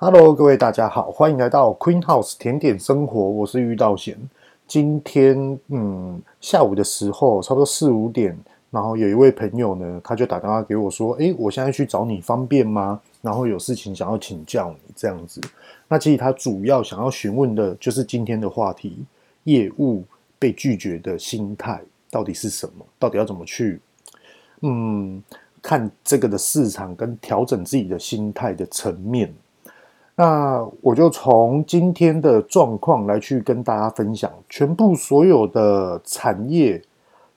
Hello，各位大家好，欢迎来到 Queen House 甜点生活，我是玉道贤。今天嗯下午的时候，差不多四五点，然后有一位朋友呢，他就打电话给我说：“诶，我现在去找你方便吗？然后有事情想要请教你这样子。”那其实他主要想要询问的就是今天的话题：业务被拒绝的心态到底是什么？到底要怎么去嗯看这个的市场跟调整自己的心态的层面？那我就从今天的状况来去跟大家分享，全部所有的产业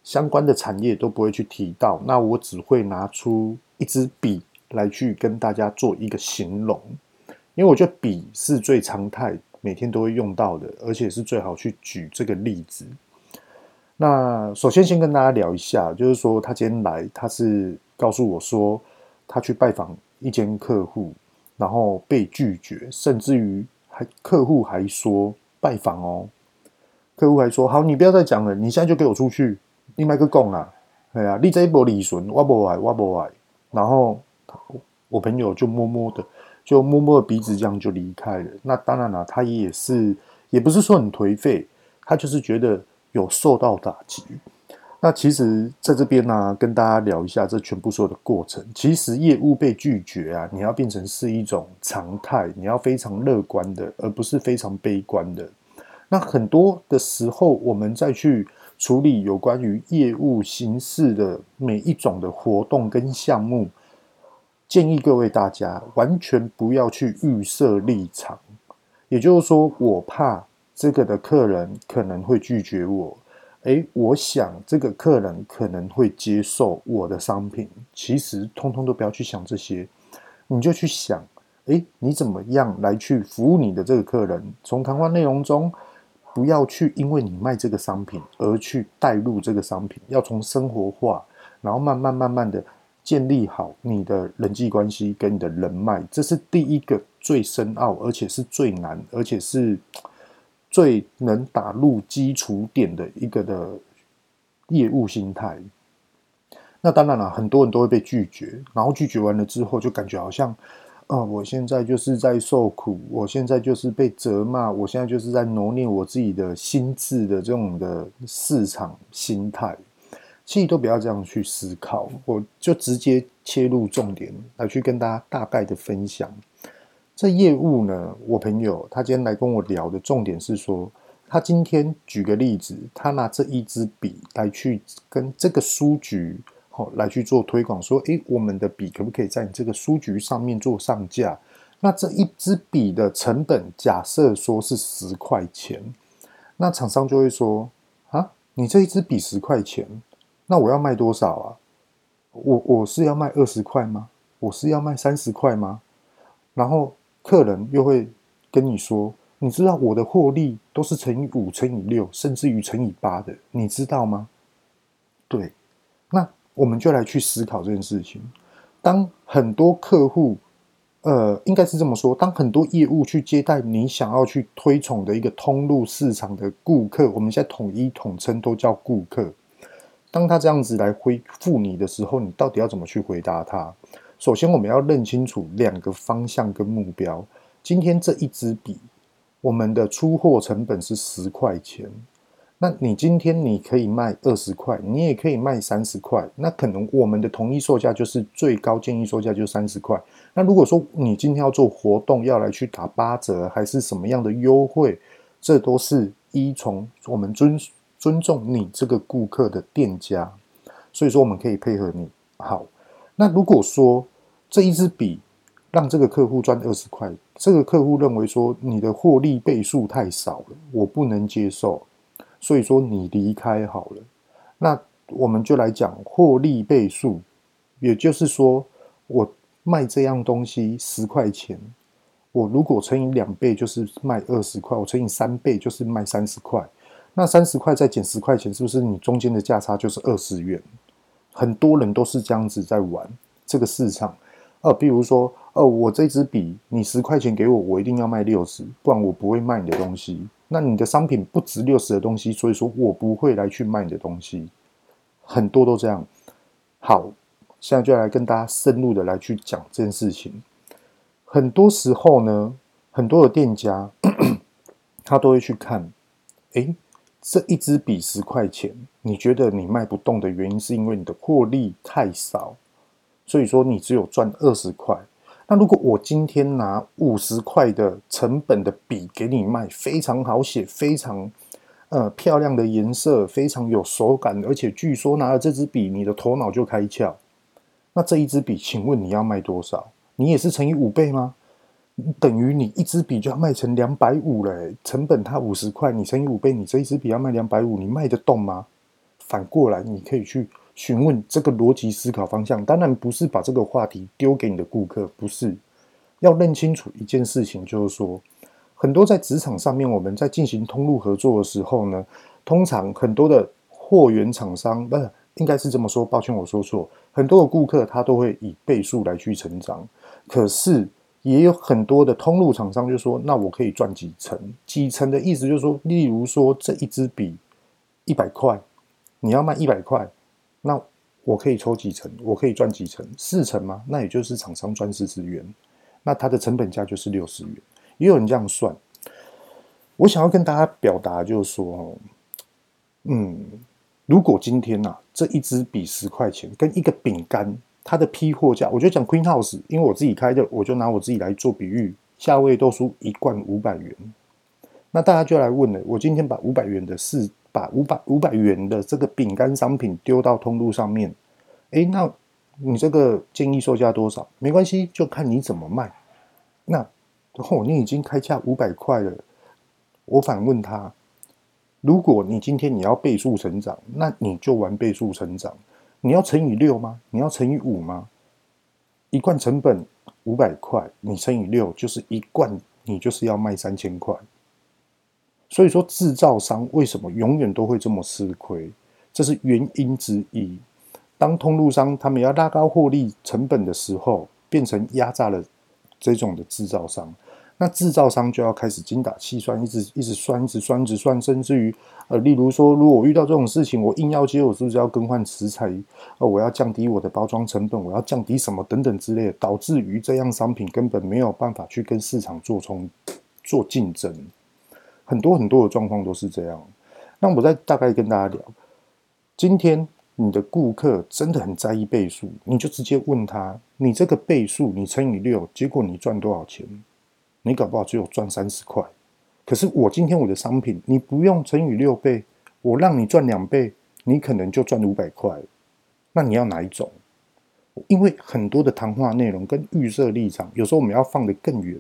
相关的产业都不会去提到，那我只会拿出一支笔来去跟大家做一个形容，因为我觉得笔是最常态，每天都会用到的，而且是最好去举这个例子。那首先先跟大家聊一下，就是说他今天来，他是告诉我说他去拜访一间客户。然后被拒绝，甚至于还客户还说拜访哦，客户还说好，你不要再讲了，你现在就给我出去，你买个供啊，哎呀，你这一波利润我不爱，我不爱。然后我朋友就默默的，就摸摸鼻子，这样就离开了。那当然了，他也是，也不是说很颓废，他就是觉得有受到打击。那其实在这边呢、跟大家聊一下这全部所有的过程。其实业务被拒绝啊，你要变成是一种常态，你要非常乐观的，而不是非常悲观的。那很多的时候，我们再去处理有关于业务形式的每一种的活动跟项目，建议各位大家完全不要去预设立场。也就是说，我怕这个的客人可能会拒绝我。诶，我想这个客人可能会接受我的商品。其实，通通都不要去想这些，你就去想，诶，你怎么样来去服务你的这个客人？从谈话内容中，不要去因为你卖这个商品而去带入这个商品，要从生活化，然后慢慢慢慢的建立好你的人际关系跟你的人脉。这是第一个最深奥，而且是最难，而且是。最能打入基础点的一个的业务心态，那当然了，很多人都会被拒绝，然后拒绝完了之后，就感觉好像，呃，我现在就是在受苦，我现在就是被责骂，我现在就是在磨练我自己的心智的这种的市场心态，其实都不要这样去思考，我就直接切入重点来去跟大家大概的分享。这业务呢，我朋友他今天来跟我聊的重点是说，他今天举个例子，他拿这一支笔来去跟这个书局好来去做推广，说，诶，我们的笔可不可以在你这个书局上面做上架？那这一支笔的成本假设说是十块钱，那厂商就会说，啊，你这一支笔十块钱，那我要卖多少啊？我我是要卖二十块吗？我是要卖三十块吗？然后。客人又会跟你说：“你知道我的获利都是乘以五、乘以六，甚至于乘以八的，你知道吗？”对，那我们就来去思考这件事情。当很多客户，呃，应该是这么说：当很多业务去接待你想要去推崇的一个通路市场的顾客，我们现在统一统称都叫顾客。当他这样子来回复你的时候，你到底要怎么去回答他？首先，我们要认清楚两个方向跟目标。今天这一支笔，我们的出货成本是十块钱。那你今天你可以卖二十块，你也可以卖三十块。那可能我们的统一售价就是最高建议售价就三十块。那如果说你今天要做活动，要来去打八折，还是什么样的优惠，这都是依从我们尊尊重你这个顾客的店家。所以说，我们可以配合你。好，那如果说这一支笔让这个客户赚二十块，这个客户认为说你的获利倍数太少了，我不能接受，所以说你离开好了。那我们就来讲获利倍数，也就是说我卖这样东西十块钱，我如果乘以两倍就是卖二十块，我乘以三倍就是卖三十块。那三十块再减十块钱，是不是你中间的价差就是二十元？很多人都是这样子在玩这个市场。呃，比如说，呃，我这支笔，你十块钱给我，我一定要卖六十，不然我不会卖你的东西。那你的商品不值六十的东西，所以说我不会来去卖你的东西。很多都这样。好，现在就来跟大家深入的来去讲这件事情。很多时候呢，很多的店家 他都会去看，诶，这一支笔十块钱，你觉得你卖不动的原因是因为你的获利太少，所以说你只有赚二十块。那如果我今天拿五十块的成本的笔给你卖，非常好写，非常呃漂亮的颜色，非常有手感，而且据说拿了这支笔，你的头脑就开窍。那这一支笔，请问你要卖多少？你也是乘以五倍吗？等于你一支笔就要卖成两百五嘞，成本它五十块，你乘以五倍，你这一支笔要卖两百五，你卖得动吗？反过来，你可以去。询问这个逻辑思考方向，当然不是把这个话题丢给你的顾客，不是。要认清楚一件事情，就是说，很多在职场上面，我们在进行通路合作的时候呢，通常很多的货源厂商，不是，应该是这么说，抱歉我说错，很多的顾客他都会以倍数来去成长，可是也有很多的通路厂商就说，那我可以赚几成？几成的意思就是说，例如说这一支笔一百块，你要卖一百块。那我可以抽几成？我可以赚几成？四成吗？那也就是厂商赚四十元，那它的成本价就是六十元。也有人这样算。我想要跟大家表达就是说，嗯，如果今天呐，啊，这一支笔十块钱，跟一个饼干，它的批货价，我就讲 Queen House，因为我自己开的，我就拿我自己来做比喻，价位都输一罐五百元。那大家就来问了，我今天把五百元的四。把五百五百元的这个饼干商品丢到通路上面，诶，那你这个建议售价多少？没关系，就看你怎么卖。那哦，你已经开价五百块了。我反问他：如果你今天你要倍数成长，那你就玩倍数成长。你要乘以六吗？你要乘以五吗？一罐成本五百块，你乘以六就是一罐，你就是要卖三千块。所以说，制造商为什么永远都会这么吃亏？这是原因之一。当通路商他们要拉高获利成本的时候，变成压榨了这种的制造商，那制造商就要开始精打细算，一直一直算，一直算，一直算，甚至于呃，例如说，如果我遇到这种事情，我硬要接，我是不是要更换食材？呃，我要降低我的包装成本，我要降低什么等等之类的，导致于这样商品根本没有办法去跟市场做冲做竞争。很多很多的状况都是这样。那我再大概跟大家聊，今天你的顾客真的很在意倍数，你就直接问他：你这个倍数你乘以六，结果你赚多少钱？你搞不好只有赚三十块。可是我今天我的商品，你不用乘以六倍，我让你赚两倍，你可能就赚五百块。那你要哪一种？因为很多的谈话内容跟预设立场，有时候我们要放得更远。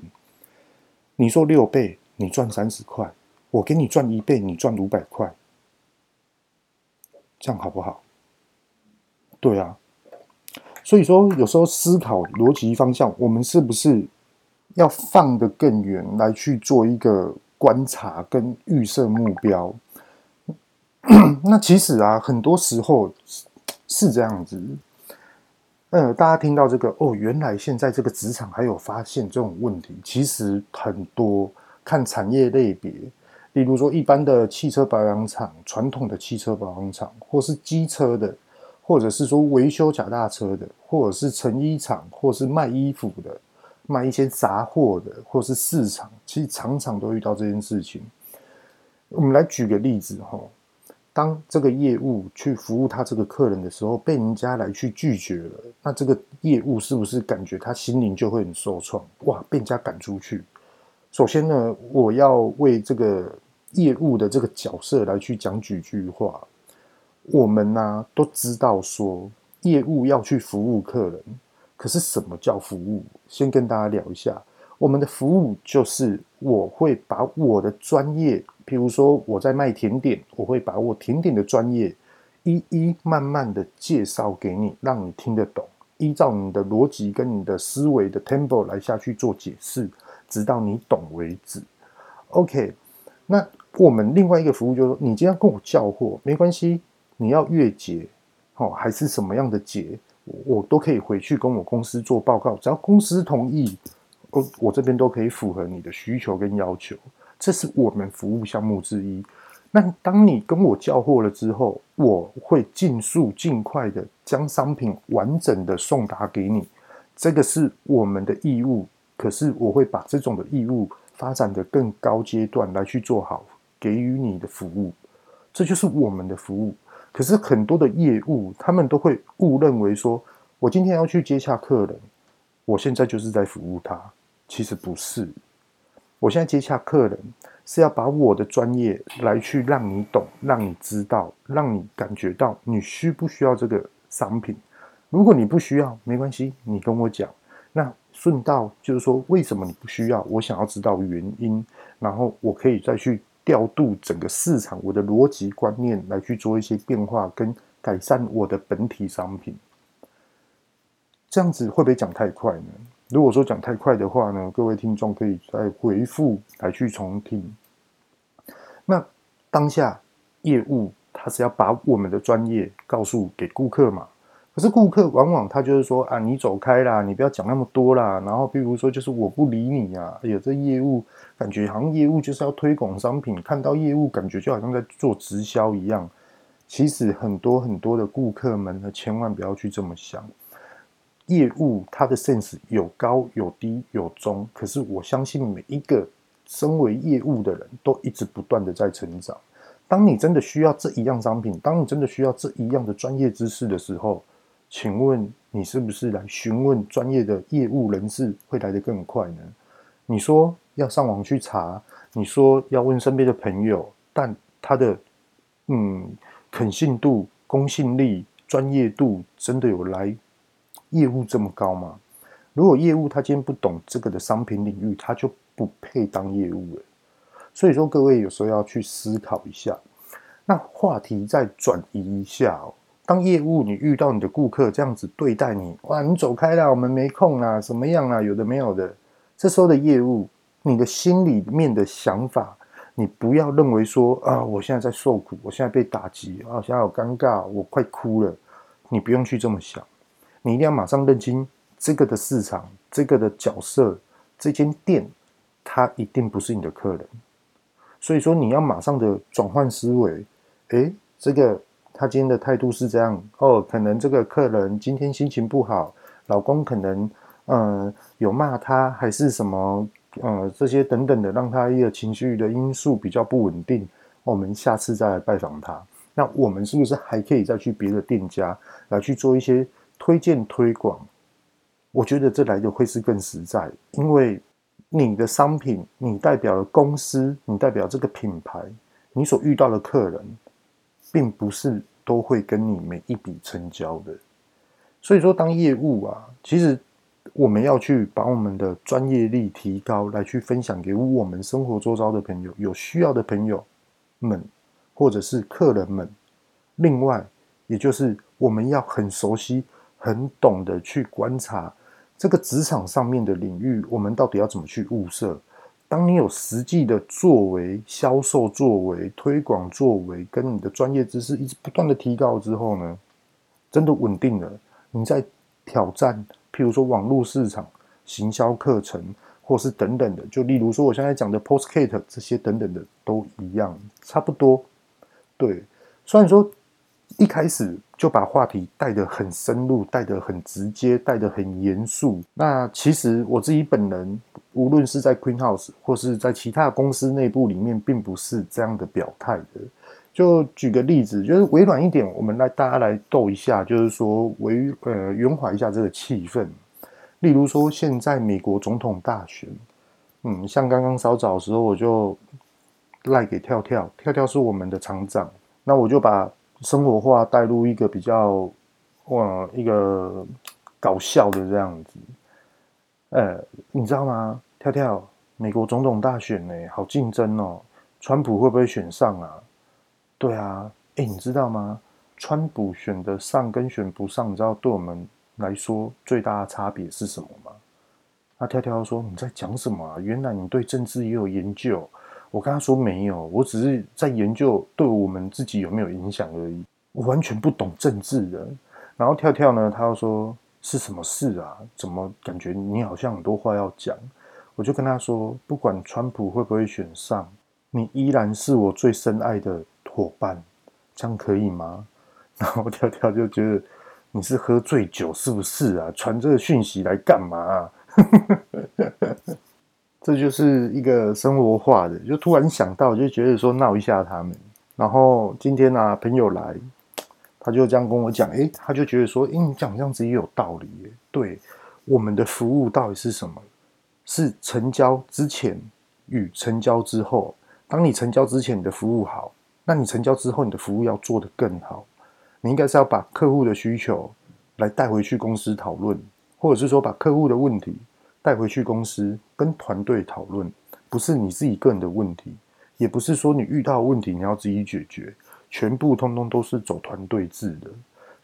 你说六倍，你赚三十块。我给你赚一倍，你赚五百块，这样好不好？对啊，所以说有时候思考逻辑方向，我们是不是要放得更远来去做一个观察跟预设目标？那其实啊，很多时候是这样子。呃，大家听到这个哦，原来现在这个职场还有发现这种问题，其实很多看产业类别。例如说，一般的汽车保养厂、传统的汽车保养厂，或是机车的，或者是说维修假大车的，或者是成衣厂，或是卖衣服的、卖一些杂货的，或是市场，其实常常都遇到这件事情。我们来举个例子哈，当这个业务去服务他这个客人的时候，被人家来去拒绝了，那这个业务是不是感觉他心灵就会很受创？哇，被人家赶出去。首先呢，我要为这个业务的这个角色来去讲几句话。我们呢、都知道说，业务要去服务客人，可是什么叫服务？先跟大家聊一下，我们的服务就是我会把我的专业，譬如说我在卖甜点，我会把我甜点的专业一一慢慢的介绍给你，让你听得懂，依照你的逻辑跟你的思维的 tempo 来下去做解释。直到你懂为止。OK，那我们另外一个服务就是说，你今天跟我叫货没关系，你要月结，哦，还是什么样的结，我都可以回去跟我公司做报告，只要公司同意，我我这边都可以符合你的需求跟要求。这是我们服务项目之一。那当你跟我叫货了之后，我会尽速尽快的将商品完整的送达给你，这个是我们的义务。可是我会把这种的义务发展的更高阶段来去做好，给予你的服务，这就是我们的服务。可是很多的业务，他们都会误认为说，我今天要去接洽客人，我现在就是在服务他。其实不是，我现在接洽客人是要把我的专业来去让你懂，让你知道，让你感觉到你需不需要这个商品。如果你不需要，没关系，你跟我讲。那顺道就是说，为什么你不需要？我想要知道原因，然后我可以再去。调度整个市场，我的逻辑观念来去做一些变化跟改善我的本体商品，这样子会不会讲太快呢？如果说讲太快的话呢，各位听众可以再回复来去重听。那当下业务他是要把我们的专业告诉给顾客嘛？可是顾客往往他就是说啊，你走开啦，你不要讲那么多啦。然后比如说就是我不理你啊，哎呀，这业务感觉好像业务就是要推广商品，看到业务感觉就好像在做直销一样。其实很多很多的顾客们呢，千万不要去这么想。业务它的 sense 有高有低有中，可是我相信每一个身为业务的人都一直不断的在成长。当你真的需要这一样商品，当你真的需要这一样的专业知识的时候，请问你是不是来询问专业的业务人士会来得更快呢？你说要上网去查，你说要问身边的朋友，但他的嗯可信度、公信力、专业度真的有来业务这么高吗？如果业务他今天不懂这个的商品领域，他就不配当业务了。所以说，各位有时候要去思考一下。那话题再转移一下哦。当业务，你遇到你的顾客这样子对待你，哇，你走开啦，我们没空啦，怎么样啊？有的没有的。这时候的业务，你的心里面的想法，你不要认为说啊，我现在在受苦，我现在被打击啊，现在好尴尬，我快哭了。你不用去这么想，你一定要马上认清这个的市场，这个的角色，这间店，它一定不是你的客人。所以说，你要马上的转换思维，诶，这个。他今天的态度是这样哦，可能这个客人今天心情不好，老公可能呃有骂他，还是什么呃这些等等的，让他一个情绪的因素比较不稳定。我们下次再来拜访他，那我们是不是还可以再去别的店家来去做一些推荐推广？我觉得这来的会是更实在，因为你的商品，你代表了公司，你代表这个品牌，你所遇到的客人，并不是。都会跟你每一笔成交的，所以说当业务啊，其实我们要去把我们的专业力提高，来去分享给我们生活周遭的朋友，有需要的朋友们，或者是客人们。另外，也就是我们要很熟悉、很懂得去观察这个职场上面的领域，我们到底要怎么去物色。当你有实际的作为、销售作为、推广作为，跟你的专业知识一直不断的提高之后呢，真的稳定了。你在挑战，譬如说网络市场、行销课程，或是等等的，就例如说我现在讲的 postcate 这些等等的都一样，差不多。对，虽然说一开始就把话题带得很深入，带得很直接，带得很严肃，那其实我自己本人。无论是在 Queen House 或是在其他公司内部里面，并不是这样的表态的。就举个例子，就是委婉一点，我们来大家来斗一下，就是说维呃圆滑一下这个气氛。例如说，现在美国总统大选，嗯，像刚刚稍早的时候，我就赖给跳跳，跳跳是我们的厂长，那我就把生活化带入一个比较哇一个搞笑的这样子。呃，你知道吗？跳跳，美国总统大选呢，好竞争哦。川普会不会选上啊？对啊，诶，你知道吗？川普选得上跟选不上，你知道对我们来说最大的差别是什么吗？那跳跳说：“你在讲什么啊？原来你对政治也有研究。”我跟他说：“没有，我只是在研究对我们自己有没有影响而已。我完全不懂政治的。”然后跳跳呢，他又说。是什么事啊？怎么感觉你好像很多话要讲？我就跟他说，不管川普会不会选上，你依然是我最深爱的伙伴，这样可以吗？然后跳跳就觉得你是喝醉酒是不是啊？传这个讯息来干嘛啊？这就是一个生活化的，就突然想到，就觉得说闹一下他们。然后今天呢、啊，朋友来，他就这样跟我讲，诶，他就觉得说，诶，你讲这样子也有道理耶。对，我们的服务到底是什么？是成交之前与成交之后。当你成交之前，你的服务好，那你成交之后，你的服务要做得更好。你应该是要把客户的需求来带回去公司讨论，或者是说把客户的问题带回去公司跟团队讨论，不是你自己个人的问题。也不是说你遇到问题你要自己解决，全部通通都是走团队制的。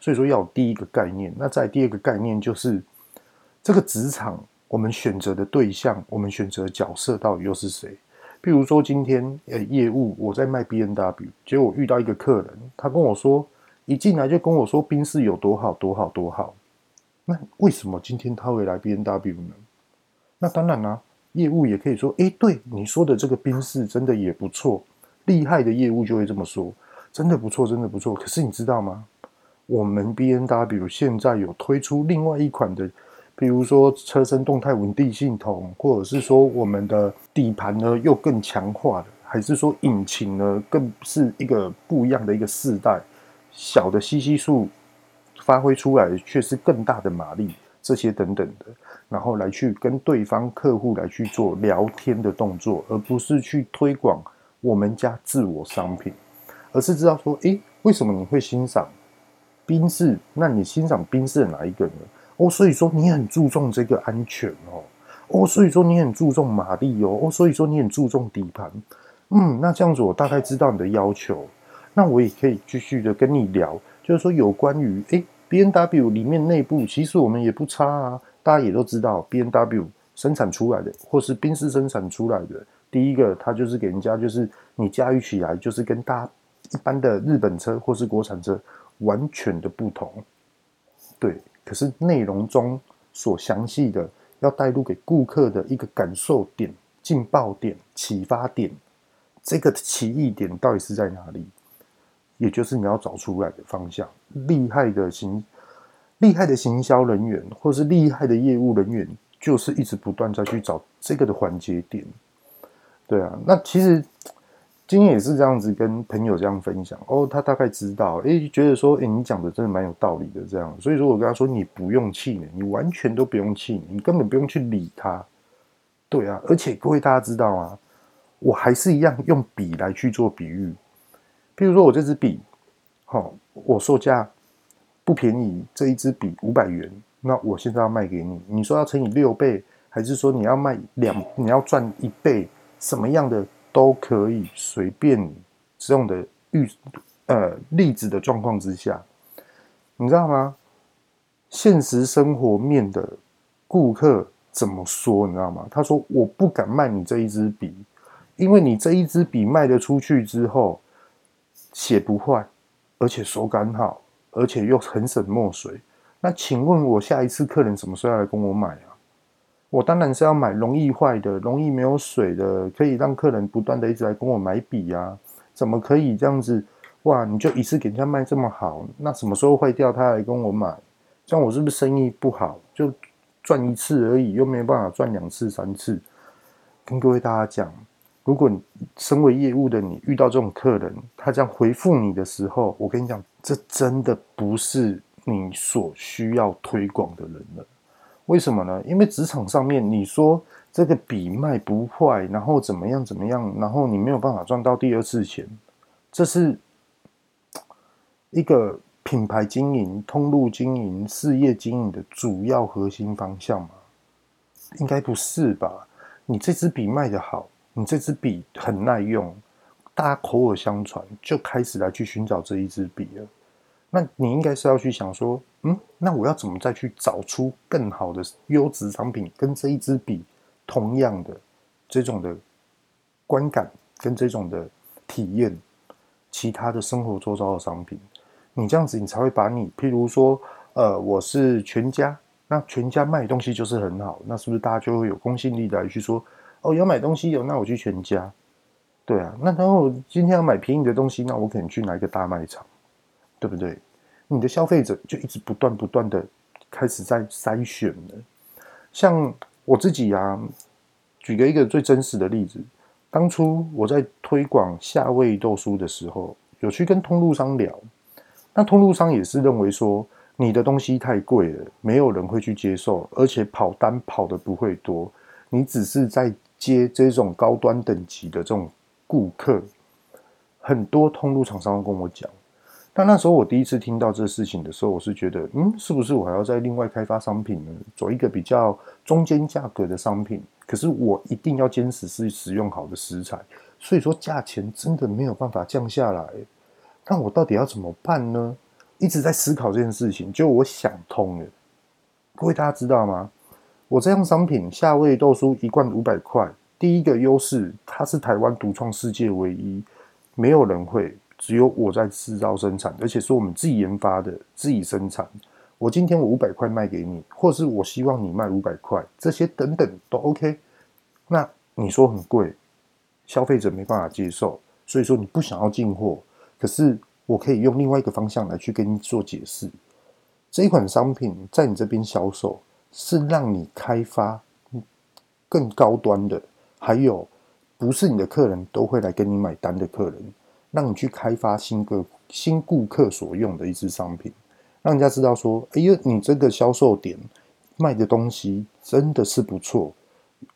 所以说要有第一个概念，那再第二个概念就是这个职场我们选择的对象，我们选择角色到底又是谁？譬如说今天诶业务我在卖 B N W，结果我遇到一个客人，他跟我说一进来就跟我说宾士有多好多好多好，那为什么今天他会来 B N W 呢？那当然啦、啊。业务也可以说，诶，对你说的这个宾士真的也不错，厉害的业务就会这么说，真的不错，真的不错。可是你知道吗？我们 B N W 现在有推出另外一款的，比如说车身动态稳定系统，或者是说我们的底盘呢又更强化了，还是说引擎呢更是一个不一样的一个世代，小的 CC 数发挥出来却是更大的马力，这些等等的。然后来去跟对方客户来去做聊天的动作，而不是去推广我们家自我商品，而是知道说，诶，为什么你会欣赏宾士？那你欣赏宾士的哪一个呢？哦，所以说你很注重这个安全哦，哦，所以说你很注重马力哦，哦，所以说你很注重底盘。嗯，那这样子我大概知道你的要求，那我也可以继续的跟你聊，就是说有关于诶，B N W 里面内部其实我们也不差啊。大家也都知道，BMW 生产出来的，或是宾士生产出来的，第一个它就是给人家，就是你驾驭起来，就是跟大一般的日本车或是国产车完全的不同。对，可是内容中所详细的要带入给顾客的一个感受点、劲爆点、启发点，这个奇异点到底是在哪里？也就是你要找出来的方向，厉害的行。厉害的行销人员，或是厉害的业务人员，就是一直不断在去找这个的环节点。对啊，那其实今天也是这样子跟朋友这样分享哦，他大概知道，诶，觉得说，诶，你讲的真的蛮有道理的，这样。所以说我跟他说，你不用气馁，你完全都不用气馁，你根本不用去理他。对啊，而且各位大家知道啊，我还是一样用笔来去做比喻，譬如说我这支笔，好，我售价。不便宜，这一支笔五百元，那我现在要卖给你，你说要乘以六倍，还是说你要卖两，你要赚一倍，什么样的都可以，随便你。这种的预呃例子的状况之下，你知道吗？现实生活面的顾客怎么说？你知道吗？他说我不敢卖你这一支笔，因为你这一支笔卖得出去之后，写不坏，而且手感好。而且又很省墨水，那请问我下一次客人什么时候要来跟我买啊？我当然是要买容易坏的、容易没有水的，可以让客人不断的一直来跟我买笔啊。怎么可以这样子？哇，你就一次给人家卖这么好，那什么时候坏掉他来跟我买？这样我是不是生意不好？就赚一次而已，又没有办法赚两次、三次。跟各位大家讲。如果你身为业务的你遇到这种客人，他这样回复你的时候，我跟你讲，这真的不是你所需要推广的人了。为什么呢？因为职场上面你说这个笔卖不坏，然后怎么样怎么样，然后你没有办法赚到第二次钱，这是一个品牌经营、通路经营、事业经营的主要核心方向吗？应该不是吧？你这支笔卖得好。你这支笔很耐用，大家口耳相传，就开始来去寻找这一支笔了。那你应该是要去想说，嗯，那我要怎么再去找出更好的优质商品，跟这一支笔同样的这种的观感跟这种的体验，其他的生活周遭的商品，你这样子你才会把你，譬如说，呃，我是全家，那全家卖东西就是很好，那是不是大家就会有公信力的来去说？哦，要买东西有，那我去全家。对啊，那然后今天要买便宜的东西，那我可能去哪一个大卖场，对不对？你的消费者就一直不断不断的开始在筛选了。像我自己啊，举个一个最真实的例子，当初我在推广夏威夷豆酥的时候，有去跟通路商聊，那通路商也是认为说，你的东西太贵了，没有人会去接受，而且跑单跑的不会多，你只是在接这种高端等级的这种顾客，很多通路厂商都跟我讲。但那时候我第一次听到这事情的时候，我是觉得，嗯，是不是我还要再另外开发商品呢？走一个比较中间价格的商品？可是我一定要坚持是使用好的食材，所以说价钱真的没有办法降下来。那我到底要怎么办呢？一直在思考这件事情，就我想通了。各位大家知道吗？我这样商品夏威夷豆酥一罐五百块，第一个优势它是台湾独创世界唯一，没有人会。只有我在制造生产，而且是我们自己研发的、自己生产。我今天我五百块卖给你，或是我希望你卖五百块，这些等等都 OK。那你说很贵，消费者没办法接受，所以说你不想要进货。可是我可以用另外一个方向来去跟你做解释。这一款商品在你这边销售，是让你开发更高端的，还有不是你的客人都会来跟你买单的客人。让你去开发新个新顾客所用的一支商品，让人家知道说：“哎呀，你这个销售点卖的东西真的是不错，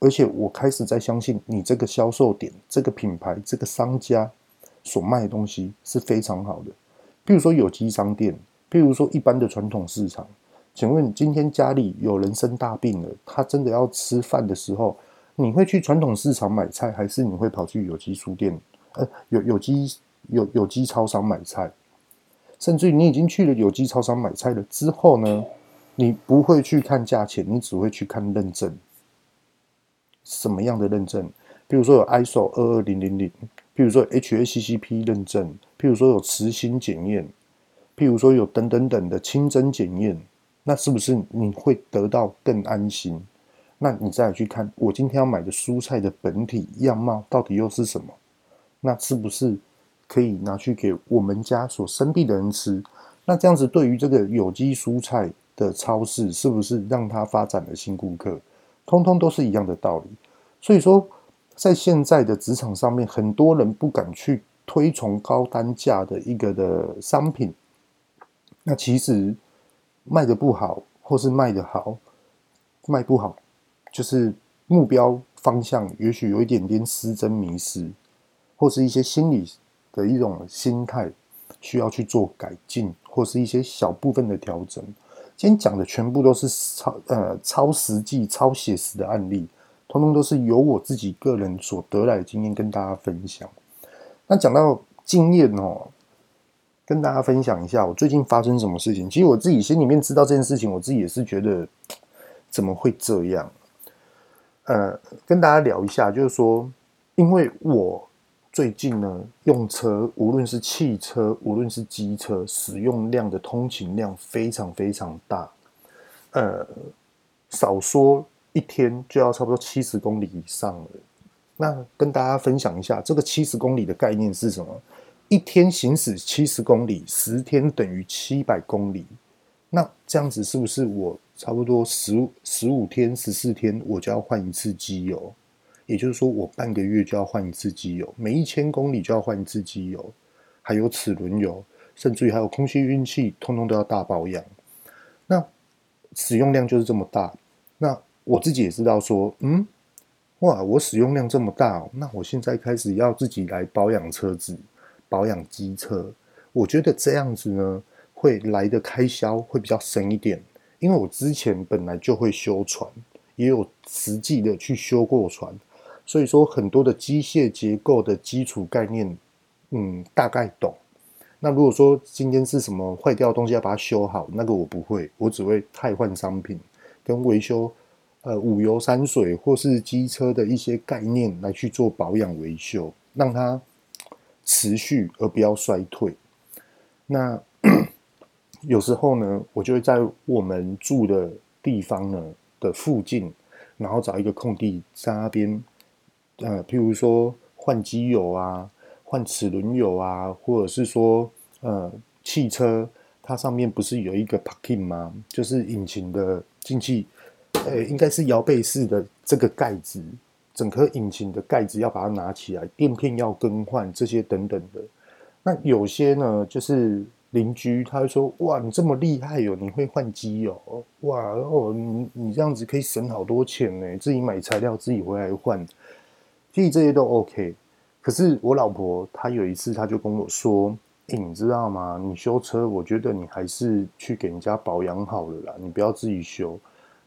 而且我开始在相信你这个销售点、这个品牌、这个商家所卖的东西是非常好的。譬如说有机商店，譬如说一般的传统市场。请问今天家里有人生大病了，他真的要吃饭的时候，你会去传统市场买菜，还是你会跑去有机书店？”呃，有有机有有机超商买菜，甚至于你已经去了有机超商买菜了之后呢，你不会去看价钱，你只会去看认证。什么样的认证？比如说有 ISO 二二零零零，比如说 HACCP 认证，譬如说有磁芯检验，譬如说有等等等的清真检验，那是不是你会得到更安心？那你再去看，我今天要买的蔬菜的本体样貌到底又是什么？那是不是可以拿去给我们家所生病的人吃？那这样子对于这个有机蔬菜的超市，是不是让它发展了新顾客？通通都是一样的道理。所以说，在现在的职场上面，很多人不敢去推崇高单价的一个的商品。那其实卖得不好，或是卖得好，卖不好，就是目标方向也许有一点点失真迷失。或是一些心理的一种心态，需要去做改进，或是一些小部分的调整。今天讲的全部都是超呃超实际、超写实的案例，通通都是由我自己个人所得来的经验跟大家分享。那讲到经验哦，跟大家分享一下我最近发生什么事情。其实我自己心里面知道这件事情，我自己也是觉得怎么会这样？呃，跟大家聊一下，就是说，因为我。最近呢，用车无论是汽车，无论是机车，使用量的通勤量非常非常大。呃，少说一天就要差不多七十公里以上了。那跟大家分享一下，这个七十公里的概念是什么？一天行驶七十公里，十天等于七百公里。那这样子是不是我差不多十十五天、十四天我就要换一次机油？也就是说，我半个月就要换一次机油，每一千公里就要换一次机油，还有齿轮油，甚至于还有空气运气，通通都要大保养。那使用量就是这么大。那我自己也知道说，嗯，哇，我使用量这么大，那我现在开始要自己来保养车子，保养机车。我觉得这样子呢，会来的开销会比较省一点，因为我之前本来就会修船，也有实际的去修过船。所以说，很多的机械结构的基础概念，嗯，大概懂。那如果说今天是什么坏掉的东西要把它修好，那个我不会，我只会汰换商品跟维修，呃，五油三水或是机车的一些概念来去做保养维修，让它持续而不要衰退。那 有时候呢，我就会在我们住的地方呢的附近，然后找一个空地在那边。呃，譬如说换机油啊，换齿轮油啊，或者是说，呃，汽车它上面不是有一个 parking 吗？就是引擎的进气呃，应该是摇背式的这个盖子，整颗引擎的盖子要把它拿起来，垫片要更换，这些等等的。那有些呢，就是邻居他会说：“哇，你这么厉害哟，你会换机油？哇哦，你你这样子可以省好多钱呢，自己买材料自己回来换。”其实这些都 OK。可是我老婆她有一次，她就跟我说：“，你知道吗？你修车，我觉得你还是去给人家保养好了啦，你不要自己修，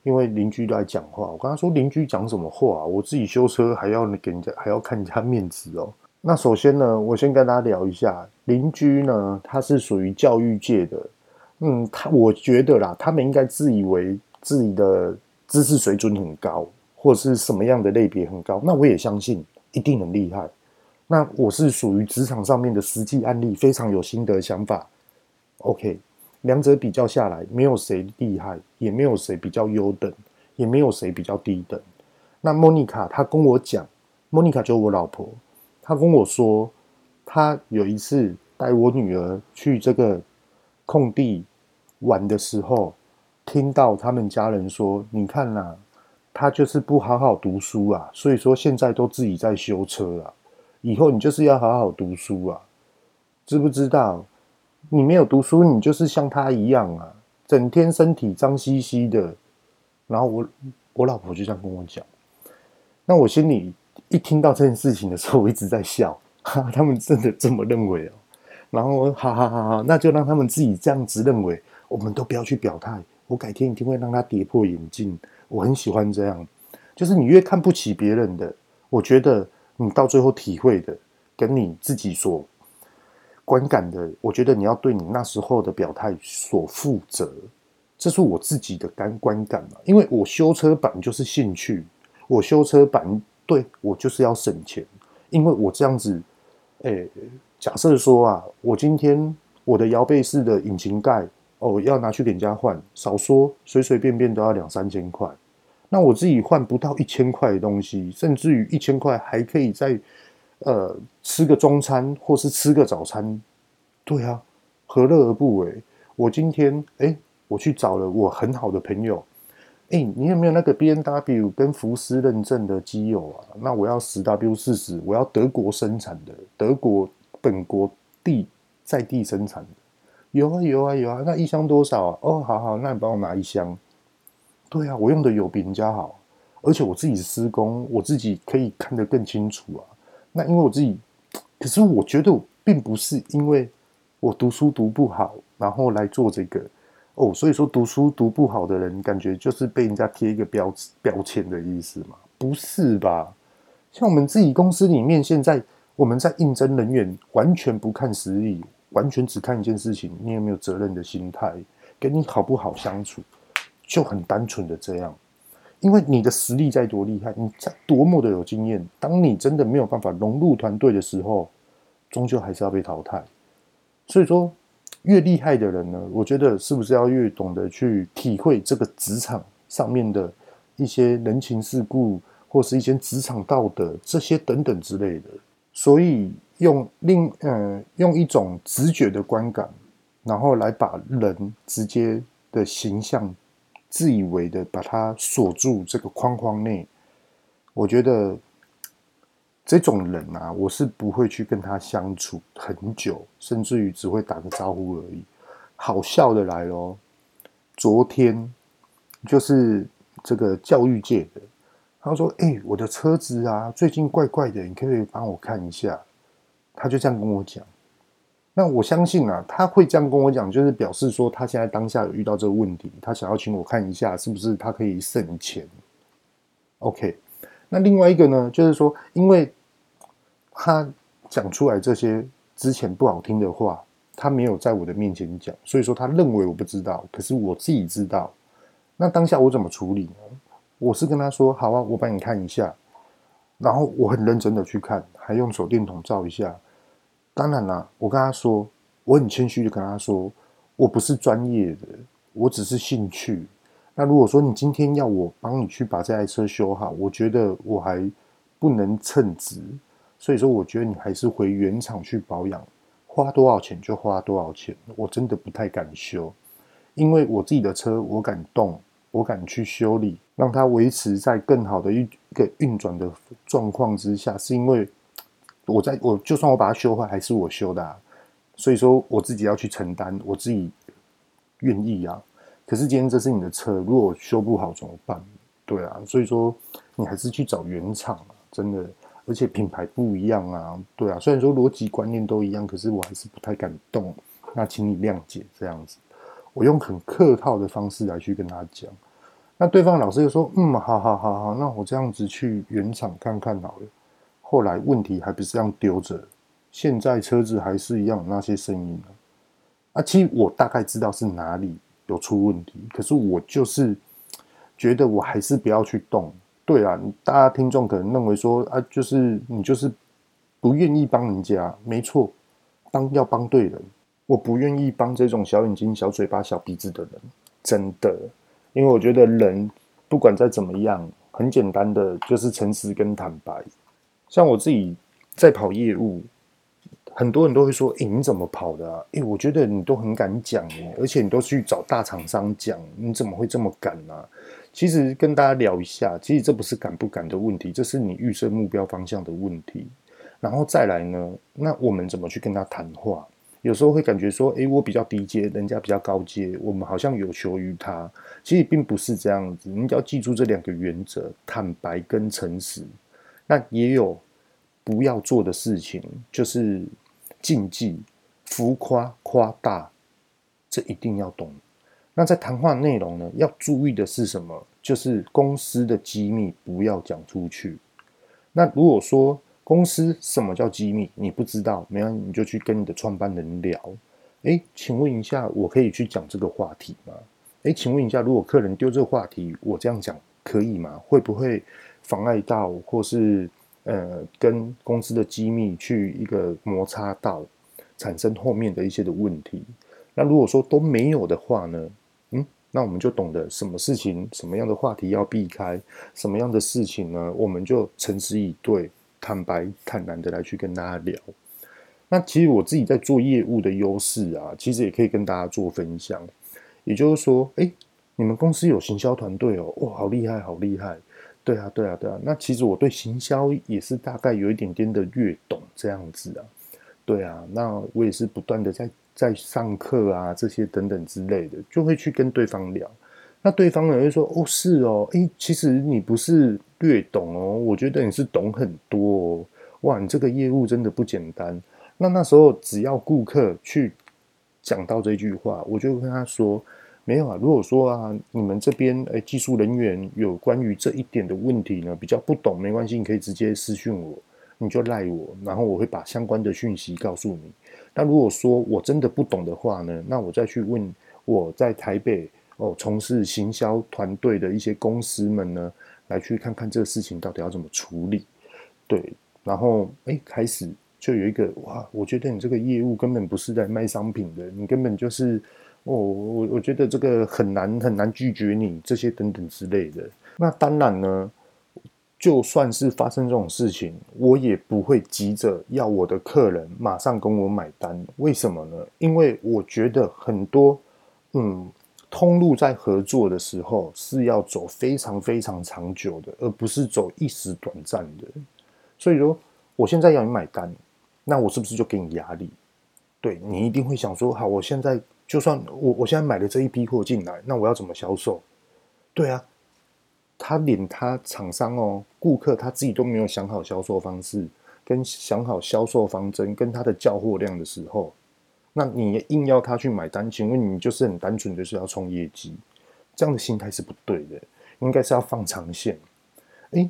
因为邻居都在讲话。”我跟他说：“邻居讲什么话？我自己修车还要给人家还要看人家面子哦。”那首先呢，我先跟大家聊一下邻居呢，他是属于教育界的，嗯，他我觉得啦，他们应该自以为自己的知识水准很高，或者是什么样的类别很高，那我也相信一定很厉害。那我是属于职场上面的实际案例，非常有心得想法。OK，两者比较下来，没有谁厉害，也没有谁比较优等，也没有谁比较低等。那莫妮卡她跟我讲，莫妮卡就是我老婆，她跟我说，她有一次带我女儿去这个空地玩的时候，听到他们家人说：“你看呐，她就是不好好读书啊，所以说现在都自己在修车啊。”以后你就是要好好读书啊，知不知道？你没有读书，你就是像他一样啊，整天身体脏兮兮的。然后我我老婆就这样跟我讲，那我心里一听到这件事情的时候，我一直在笑，哈，他们真的这么认为哦。然后，哈哈哈哈，那就让他们自己这样子认为，我们都不要去表态。我改天一定会让他跌破眼镜。我很喜欢这样，就是你越看不起别人的，我觉得。你到最后体会的，跟你自己所观感的，我觉得你要对你那时候的表态所负责，这是我自己的感观感嘛。因为我修车版就是兴趣，我修车版对我就是要省钱，因为我这样子，诶，假设说啊，我今天我的摇背式的引擎盖哦，要拿去给人家换，少说随随便便都要两三千块。那我自己换不到一千块的东西，甚至于一千块还可以再呃吃个中餐或是吃个早餐，对啊，何乐而不为？我今天哎，我去找了我很好的朋友，哎，你有没有那个 B N W 跟福斯认证的机油啊？那我要十 W 四十，我要德国生产的，德国本国地在地生产的，有啊有啊有啊，那一箱多少啊？哦，好好，那你帮我拿一箱。对啊，我用的油比人家好，而且我自己施工，我自己可以看得更清楚啊。那因为我自己，可是我觉得我并不是因为我读书读不好，然后来做这个哦。所以说读书读不好的人，感觉就是被人家贴一个标标签的意思嘛？不是吧？像我们自己公司里面，现在我们在应征人员，完全不看实力，完全只看一件事情：你有没有责任的心态，跟你好不好相处。就很单纯的这样，因为你的实力再多厉害，你再多么的有经验，当你真的没有办法融入团队的时候，终究还是要被淘汰。所以说，越厉害的人呢，我觉得是不是要越懂得去体会这个职场上面的一些人情世故，或是一些职场道德这些等等之类的。所以用另呃用一种直觉的观感，然后来把人直接的形象。自以为的把他锁住这个框框内，我觉得这种人啊，我是不会去跟他相处很久，甚至于只会打个招呼而已。好笑的来咯，昨天就是这个教育界的，他说：“哎、我的车子啊，最近怪怪的，你可不可以帮我看一下？”他就这样跟我讲。那我相信啊，他会这样跟我讲，就是表示说他现在当下有遇到这个问题，他想要请我看一下，是不是他可以省钱。OK，那另外一个呢，就是说，因为他讲出来这些之前不好听的话，他没有在我的面前讲，所以说他认为我不知道，可是我自己知道。那当下我怎么处理呢？我是跟他说：“好啊，我帮你看一下。”然后我很认真的去看，还用手电筒照一下。当然啦，我跟他说，我很谦虚的跟他说，我不是专业的，我只是兴趣。那如果说你今天要我帮你去把这台车修好，我觉得我还不能称职，所以说我觉得你还是回原厂去保养，花多少钱就花多少钱。我真的不太敢修，因为我自己的车我敢动，我敢去修理，让它维持在更好的一个运转的状况之下，是因为我在我就算我把它修坏，还是我修的啊，所以说我自己要去承担，我自己愿意啊。可是今天这是你的车，如果修不好怎么办？对啊，所以说你还是去找原厂啊，真的，而且品牌不一样啊，对啊，虽然说逻辑观念都一样，可是我还是不太敢动。那请你谅解这样子，我用很客套的方式来去跟他讲。那对方老师就说：“嗯，好好好好，那我这样子去原厂看看好了。”后来问题还不是这样丢着，现在车子还是一样那些声音啊。其实我大概知道是哪里有出问题，可是我就是觉得我还是不要去动。对啊，大家听众可能认为说啊，就是你就是不愿意帮人家，没错，帮要帮对人。我不愿意帮这种小眼睛、小嘴巴、小鼻子的人，真的。因为我觉得人不管再怎么样，很简单的就是诚实跟坦白。像我自己在跑业务，很多人都会说：“诶，你怎么跑的啊？诶，我觉得你都很敢讲，而且你都去找大厂商讲，你怎么会这么敢呢？”其实跟大家聊一下，其实这不是敢不敢的问题，这是你预设目标方向的问题。然后再来呢，那我们怎么去跟他谈话？有时候会感觉说，诶，我比较低阶，人家比较高阶，我们好像有求于他。其实并不是这样子，你只要记住这两个原则：坦白跟诚实。那也有不要做的事情，就是禁忌、浮夸、夸大，这一定要懂。那在谈话内容呢，要注意的是什么？就是公司的机密不要讲出去。那如果说，公司什么叫机密？你不知道，没关系，你就去跟你的创办人聊。诶，请问一下，我可以去讲这个话题吗？诶，请问一下，如果客人丢这个话题，我这样讲可以吗？会不会妨碍到，或是呃，跟公司的机密去一个摩擦到，产生后面的一些的问题？那如果说都没有的话呢？嗯，那我们就懂得什么事情，什么样的话题要避开，什么样的事情呢？我们就诚实以对。坦白坦然的来去跟大家聊，那其实我自己在做业务的优势啊，其实也可以跟大家做分享。也就是说，哎，你们公司有行销团队哦，哇，好厉害，好厉害！对啊，对啊，对啊。那其实我对行销也是大概有一点点的略懂这样子啊。对啊，那我也是不断的在在上课啊，这些等等之类的，就会去跟对方聊。那对方呢就说：“哦，是哦，诶，其实你不是略懂哦，我觉得你是懂很多哦。哇，你这个业务真的不简单。那那时候只要顾客去讲到这句话，我就跟他说：没有啊，如果说啊，你们这边诶技术人员有关于这一点的问题呢，比较不懂，没关系，你可以直接私讯我，你就赖我，然后我会把相关的讯息告诉你。那如果说我真的不懂的话呢，那我再去问我在台北。”哦，从事行销团队的一些公司们呢，来去看看这个事情到底要怎么处理。对，然后诶，开始就有一个哇，我觉得你这个业务根本不是在卖商品的，你根本就是哦，我我觉得这个很难很难拒绝你这些等等之类的。那当然呢，就算是发生这种事情，我也不会急着要我的客人马上跟我买单。为什么呢？因为我觉得很多嗯。通路在合作的时候是要走非常非常长久的，而不是走一时短暂的。所以说，我现在要你买单，那我是不是就给你压力？对，你一定会想说，好，我现在就算我我现在买了这一批货进来，那我要怎么销售？对啊，他连他厂商哦，顾客他自己都没有想好销售方式，跟想好销售方针，跟他的交货量的时候。那你硬要他去买单，请问你就是很单纯的是要冲业绩，这样的心态是不对的，应该是要放长线。诶，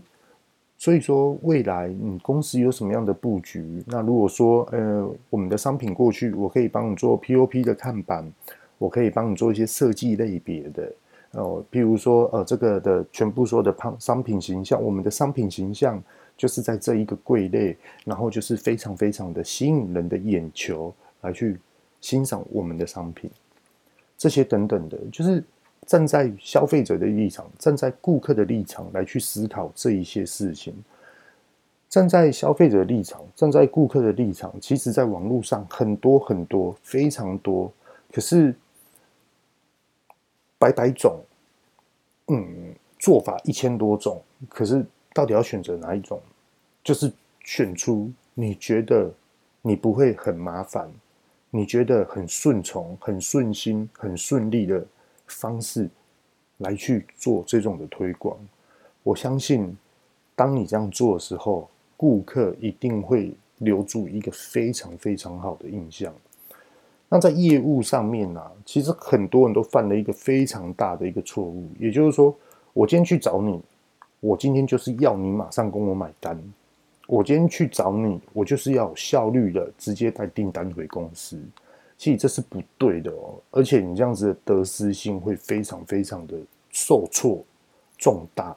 所以说未来你公司有什么样的布局？那如果说呃我们的商品过去，我可以帮你做 POP 的看板，我可以帮你做一些设计类别的哦，譬如说呃这个的全部说的商商品形象，我们的商品形象就是在这一个柜类，然后就是非常非常的吸引人的眼球来去。欣赏我们的商品，这些等等的，就是站在消费者的立场，站在顾客的立场来去思考这一些事情。站在消费者的立场，站在顾客的立场，其实在网络上很多很多，非常多。可是百百种，嗯，做法一千多种，可是到底要选择哪一种？就是选出你觉得你不会很麻烦，你觉得很顺从、很顺心、很顺利的方式来去做这种的推广。我相信，当你这样做的时候，顾客一定会留住一个非常非常好的印象。那在业务上面呢、啊，其实很多人都犯了一个非常大的一个错误，也就是说，我今天去找你，我今天就是要你马上跟我买单。我今天去找你，我就是要效率的直接带订单回公司。其实这是不对的哦，而且你这样子的得失心会非常非常的受挫重大，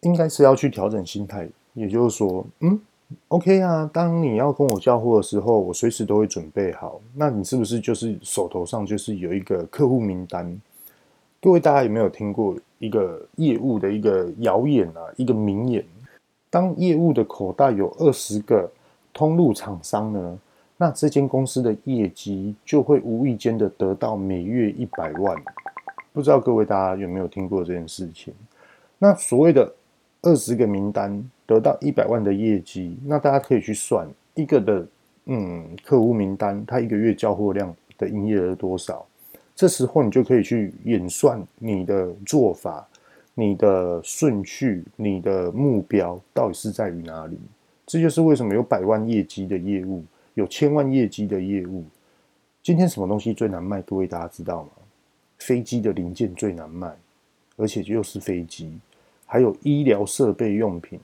应该是要去调整心态。也就是说，嗯。OK 啊，当你要跟我交货的时候，我随时都会准备好。那你是不是就是手头上就是有一个客户名单？各位大家有没有听过一个业务的一个谣言啊？一个名言：当业务的口袋有二十个通路厂商呢，那这间公司的业绩就会无意间的得到每月一百万。不知道各位大家有没有听过这件事情？那所谓的二十个名单。得到一百万的业绩，那大家可以去算一个的嗯客户名单，他一个月交货量的营业额多少？这时候你就可以去演算你的做法、你的顺序、你的目标到底是在于哪里？这就是为什么有百万业绩的业务，有千万业绩的业务。今天什么东西最难卖？各位大家知道吗？飞机的零件最难卖，而且又是飞机，还有医疗设备用品。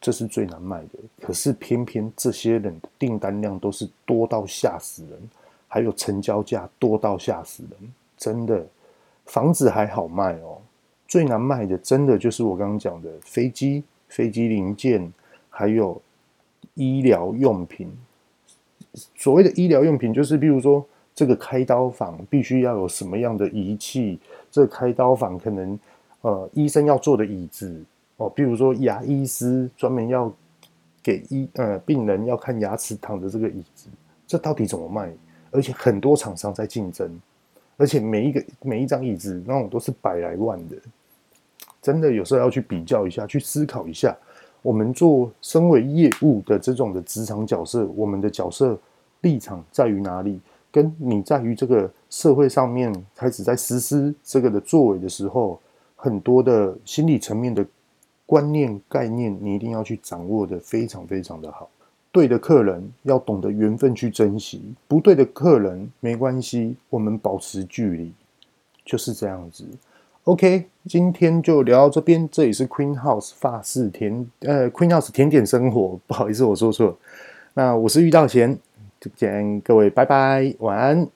这是最难卖的，可是偏偏这些人的订单量都是多到吓死人，还有成交价多到吓死人。真的，房子还好卖哦，最难卖的真的就是我刚刚讲的飞机、飞机零件，还有医疗用品。所谓的医疗用品，就是比如说这个开刀房必须要有什么样的仪器，这开刀房可能呃医生要坐的椅子。哦，比如说牙医师专门要给医呃病人要看牙齿躺的这个椅子，这到底怎么卖？而且很多厂商在竞争，而且每一个每一张椅子那种都是百来万的，真的有时候要去比较一下，去思考一下，我们做身为业务的这种的职场角色，我们的角色立场在于哪里？跟你在于这个社会上面开始在实施这个的作为的时候，很多的心理层面的。观念概念，你一定要去掌握的非常非常的好。对的客人要懂得缘分去珍惜，不对的客人没关系，我们保持距离，就是这样子。OK，今天就聊到这边。这里是 Queen House 法式甜呃 Queen House 甜点生活，不好意思我说错。那我是玉道贤，就见各位，拜拜，晚安。